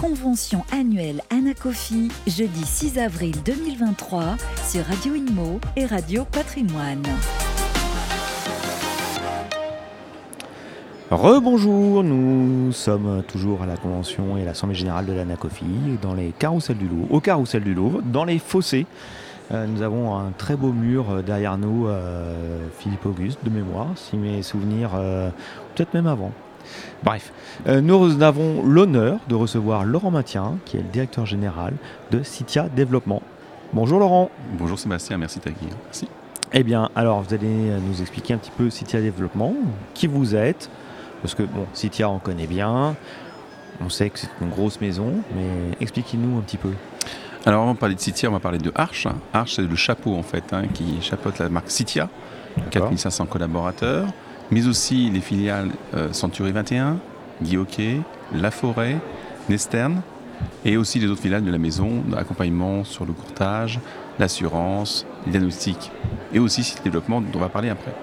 convention annuelle Anacofi, jeudi 6 avril 2023 sur Radio Inmo et Radio Patrimoine. Rebonjour, nous sommes toujours à la convention et l'Assemblée générale de l'Anacofi, dans les carousels du Louvre, au carrousel du Louvre, dans les fossés. Euh, nous avons un très beau mur euh, derrière nous, euh, Philippe Auguste, de mémoire, si mes souvenirs, peut-être même avant. Bref, nous avons l'honneur de recevoir Laurent Matien, qui est le directeur général de Citia Développement. Bonjour Laurent. Bonjour Sébastien, merci de t'accueillir. Merci. Eh bien, alors vous allez nous expliquer un petit peu Citia Développement, qui vous êtes, parce que bon, Citia on connaît bien, on sait que c'est une grosse maison, mais expliquez-nous un petit peu. Alors avant de parler de Citia, on va parler de Arch. Arch c'est le chapeau en fait, hein, qui chapeaute la marque Citia, 4500 collaborateurs, mais aussi les filiales euh, Century 21, Guy La Forêt, Nestern, et aussi les autres filiales de la maison, l'accompagnement sur le courtage, l'assurance, les diagnostics, et aussi le développement dont on va parler après.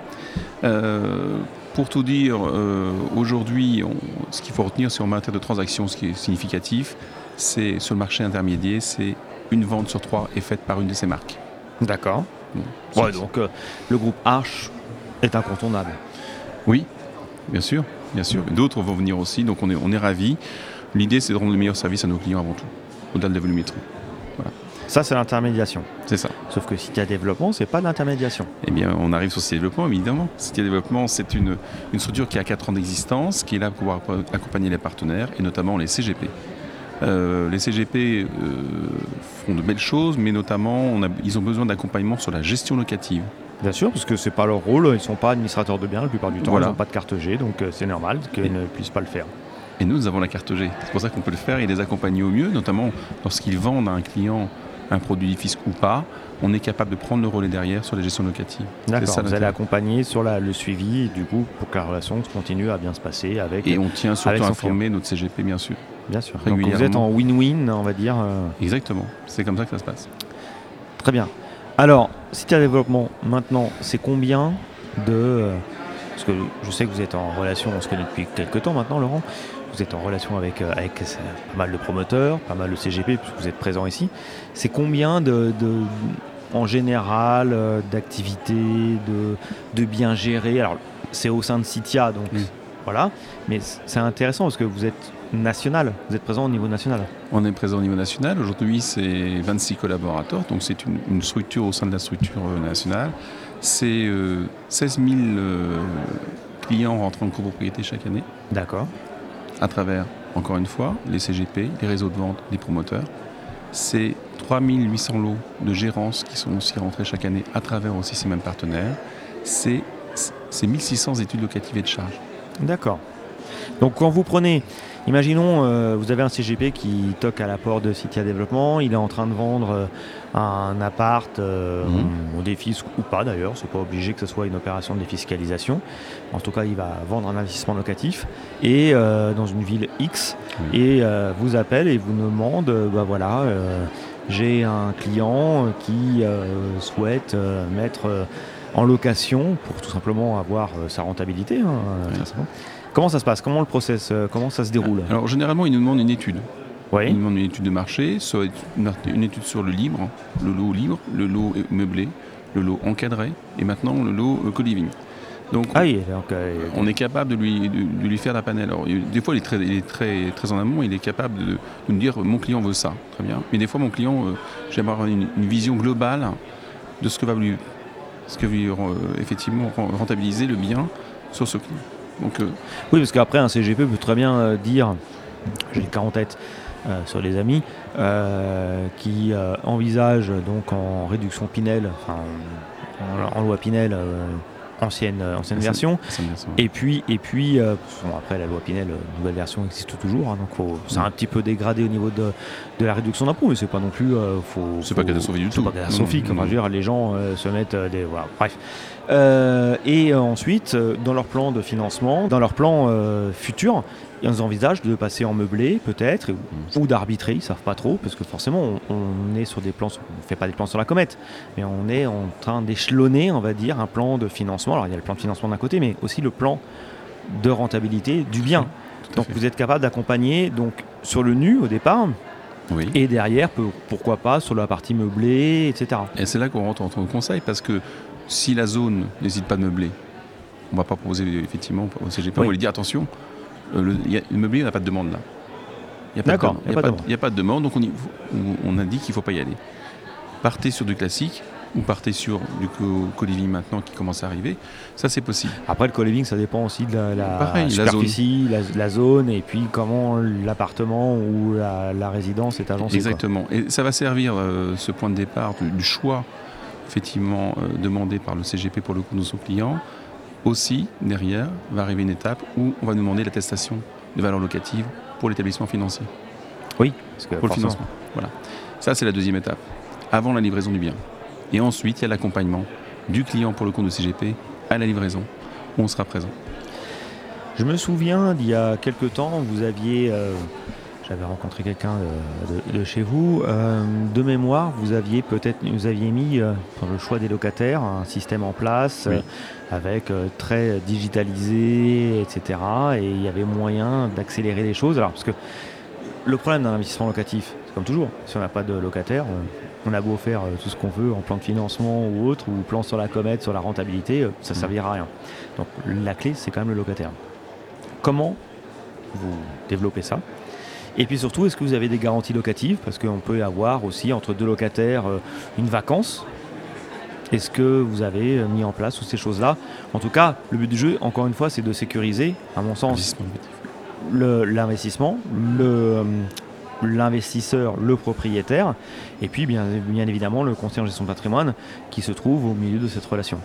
Euh, pour tout dire, euh, aujourd'hui, ce qu'il faut retenir sur en matière de transactions, ce qui est significatif, c'est sur le marché intermédiaire, c'est une vente sur trois est faite par une de ces marques. D'accord. donc euh, le groupe Arch est incontournable. Oui, bien sûr, bien sûr. D'autres vont venir aussi, donc on est, on est ravis. L'idée, c'est de rendre le meilleur service à nos clients avant tout, au-delà de la volumétrie. Ça, c'est l'intermédiation. C'est ça. Sauf que Citia Développement, c'est pas d'intermédiation. Eh bien, on arrive sur Citia Développement, évidemment. Citia Développement, c'est une, une structure qui a 4 ans d'existence, qui est là pour accompagner les partenaires, et notamment les CGP. Euh, les CGP euh, font de belles choses, mais notamment, ils ont besoin d'accompagnement sur la gestion locative. Bien sûr, parce que c'est pas leur rôle, ils ne sont pas administrateurs de biens la plupart du temps, ils n'ont pas de carte G, donc euh, c'est normal qu'ils ne puissent pas le faire. Et nous, nous avons la carte G. C'est pour ça qu'on peut le faire et les accompagner au mieux, notamment lorsqu'ils vendent à un client un produit fisc ou pas, on est capable de prendre le relais derrière sur la gestion locative. D'accord, vous allez accompagner sur le suivi, du coup, pour que la relation continue à bien se passer avec Et on tient surtout à informer notre CGP, bien sûr. Bien sûr. Donc vous êtes en win-win, on va dire. Euh. Exactement, c'est comme ça que ça se passe. Très bien. Alors, Cité Développement, maintenant, c'est combien de... Euh, parce que je sais que vous êtes en relation, on se connaît depuis quelques temps maintenant, Laurent vous êtes en relation avec, euh, avec pas mal de promoteurs, pas mal de CGP, puisque vous êtes présent ici. C'est combien de, en général euh, d'activités, de, de, bien gérer Alors, c'est au sein de Citia, donc voilà. Mais c'est intéressant parce que vous êtes national, vous êtes présent au niveau national. On est présent au niveau national. Aujourd'hui, c'est 26 collaborateurs, donc c'est une, structure au sein de la structure euh, nationale. C'est 16 000 clients rentrant en copropriété chaque année. D'accord à travers, encore une fois, les CGP, les réseaux de vente, les promoteurs. C'est 3800 lots de gérance qui sont aussi rentrés chaque année à travers aussi ces mêmes partenaires. C'est 1600 études locatives et de charges. D'accord. Donc quand vous prenez Imaginons, euh, vous avez un CGP qui toque à la porte de Citia Développement, il est en train de vendre euh, un appart euh, au défisque ou pas d'ailleurs, c'est pas obligé que ce soit une opération de défiscalisation. En tout cas, il va vendre un investissement locatif et dans une ville X et vous appelle et vous demande, bah voilà, j'ai un client qui souhaite mettre en location pour tout simplement avoir sa rentabilité. Hein, Comment ça se passe? Comment le process euh, Comment ça se déroule? Alors généralement, ils nous demandent une étude. Oui. Ils nous demandent une étude de marché, soit une étude sur le libre, le lot libre, le lot meublé, le lot encadré et maintenant le lot co-living. Donc, ah on est capable de lui, de, lui faire la panel. Alors, des fois, il est, très, il est très, très en amont, il est capable de, nous dire mon client veut ça, très bien. Mais des fois, mon client, euh, j'aimerais avoir une, vision globale de ce que va lui, ce que va euh, effectivement rentabiliser le bien sur ce client. Donc, euh, oui, parce qu'après, un CGP peut très bien euh, dire, j'ai le cas euh, sur les amis, qui envisage donc en réduction Pinel, en, loi Pinel, ancienne, ancienne version. Et puis, et puis après la loi Pinel, nouvelle version existe toujours, hein, donc c'est un petit peu dégradé au niveau de, de la réduction d'impôts, mais c'est pas non plus. faut, c'est pas catastrophique du tout. C'est pas catastrophique, dire, les gens se mettent des. Voilà, bref. Euh, et ensuite, euh, dans leur plan de financement, dans leur plan euh, futur, ils envisagent de passer en meublé peut-être ou d'arbitrer, ils savent pas trop parce que forcément on, est sur des plans, on fait pas des plans sur la comète, mais on est en train d'échelonner, on va dire, un plan de financement. Alors il y a le plan de financement d'un côté, mais aussi le plan de rentabilité du bien. donc vous êtes capable d'accompagner donc sur le nu au départ. Oui. Et derrière, pourquoi pas sur la partie meublée, etc. Et c'est là qu'on rentre en conseil parce que si la zone n'hésite pas de meubler, on ne va pas proposer effectivement au CGP, on va lui dire attention, euh, le, le meublé n'a pas de demande là. D'accord, il n'y a, pas de demande, donc on, on dit qu'il ne faut pas y aller. Partez sur du classique, ou partez sur du co-living maintenant qui commence à arriver, ça c'est possible. Après le co-living ça dépend aussi de la, superficie, la zone. et puis comment l'appartement ou la, résidence est agencée. Exactement, et ça va servir euh, ce point de départ du, choix effectivement euh, demandé par le CGP pour le compte de son client. Aussi, derrière, va arriver une étape où on va nous demander l'attestation de valeur locative pour l'établissement financier. Oui, parce que pour le financement. Voilà. Ça, c'est la deuxième étape, avant la livraison du bien. Et ensuite, il y a l'accompagnement du client pour le compte de CGP à la livraison, où on sera présent. Je me souviens d'il y a quelques temps, vous aviez, euh, j'avais rencontré quelqu'un de, chez vous, euh, de mémoire, vous aviez peut-être, vous aviez mis euh, pour le choix des locataires un système en place avec très digitalisé, etc. Et il y avait moyen d'accélérer les choses. Alors parce que le problème d'un investissement locatif, c'est comme toujours, si on n'a pas de locataire, on a beau faire euh, tout ce qu'on veut en plan de financement ou autre, ou plan sur la comète, sur la rentabilité, euh, ça ne mm. servira à rien. Donc la clé, c'est quand même le locataire. Comment vous développez ça? Et puis surtout, est-ce que vous avez des garanties locatives? Parce qu'on peut avoir aussi entre deux locataires euh, une vacance. Est-ce que vous avez mis en place toutes ces choses-là? En tout cas, le but du jeu, encore une fois, c'est de sécuriser, à mon sens, l'investissement, le, l'investisseur, le propriétaire, et puis bien, bien évidemment le conseiller en gestion de patrimoine qui se trouve au milieu de cette relation.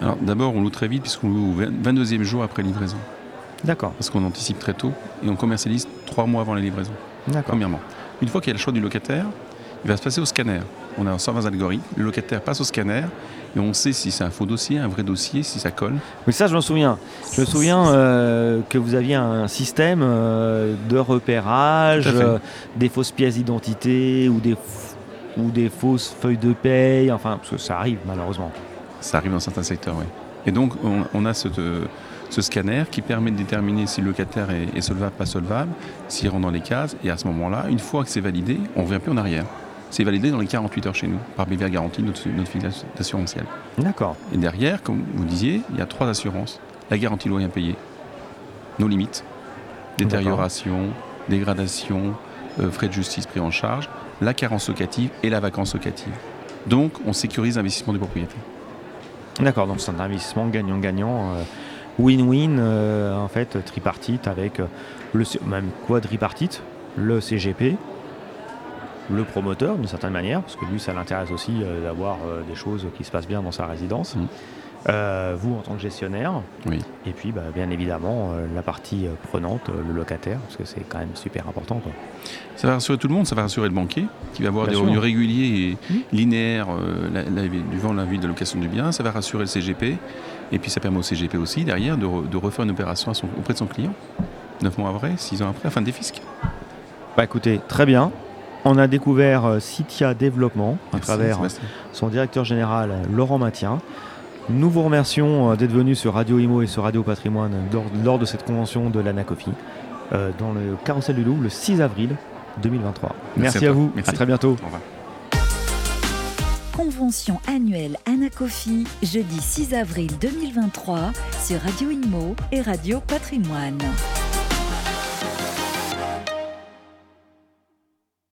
Alors d'abord, on loue très vite puisqu'on loue au 22e jour après livraison. D'accord. Parce qu'on anticipe très tôt et on commercialise trois mois avant la livraison. D'accord. Premièrement. Une fois qu'il y a le choix du locataire, il va se passer au scanner. On a 120 algorithmes. Le locataire passe au scanner et on sait si c'est un faux dossier, un vrai dossier, si ça colle. Oui, ça, je m'en souviens. Je me souviens euh, que vous aviez un système euh, de repérage, euh, des fausses pièces d'identité ou des, ou des fausses feuilles de paye. Enfin, parce que ça arrive malheureusement. Ça arrive dans certains secteurs, oui. Et donc, on, a ce, ce, scanner qui permet de déterminer si le locataire est, est solvable, pas solvable, s'il rentre dans les cases. Et à ce moment-là, une fois que c'est validé, on ne revient plus en arrière. C'est validé dans les 48 heures chez nous par BVA Garantie, notre, notre filiale assurantielle. D'accord. Et derrière, comme vous disiez, il y a trois assurances. La garantie loyer impayé, nos limites, détérioration, dégradation, euh, frais de justice pris en charge, la carence locative et la vacance locative. Donc, on sécurise l'investissement du propriétaire. D'accord, donc c'est un investissement gagnant-gagnant, euh, win-win, euh, en fait, tripartite avec le même quadripartite, le CGP, le promoteur d'une certaine manière, parce que lui, ça l'intéresse aussi euh, d'avoir euh, des choses qui se passent bien dans sa résidence. Mm. Euh, vous en tant que gestionnaire, oui. et puis bah, bien évidemment la partie prenante, le locataire, parce que c'est quand même super important. Ça va rassurer tout le monde, ça va rassurer le banquier, qui va avoir des revenus réguliers et linéaires durant la vie de location du bien, ça va rassurer le CGP, et puis ça permet au CGP aussi derrière de, refaire une opération auprès de son client, 9 mois après, 6 ans après, fin des fiscs. Bah écoutez, très bien. On a découvert euh, Citia Développement à travers son directeur général Laurent Matien. Nous vous remercions euh, d'être venu sur Radio Imo et sur Radio Patrimoine lors, de cette convention de l'Anacofi euh, dans le Carrousel du Louvre le 6 avril 2023. Merci, à, vous, à très bientôt. Au revoir. Convention annuelle Anacofi, jeudi 6 avril 2023 sur Radio Imo et Radio Patrimoine.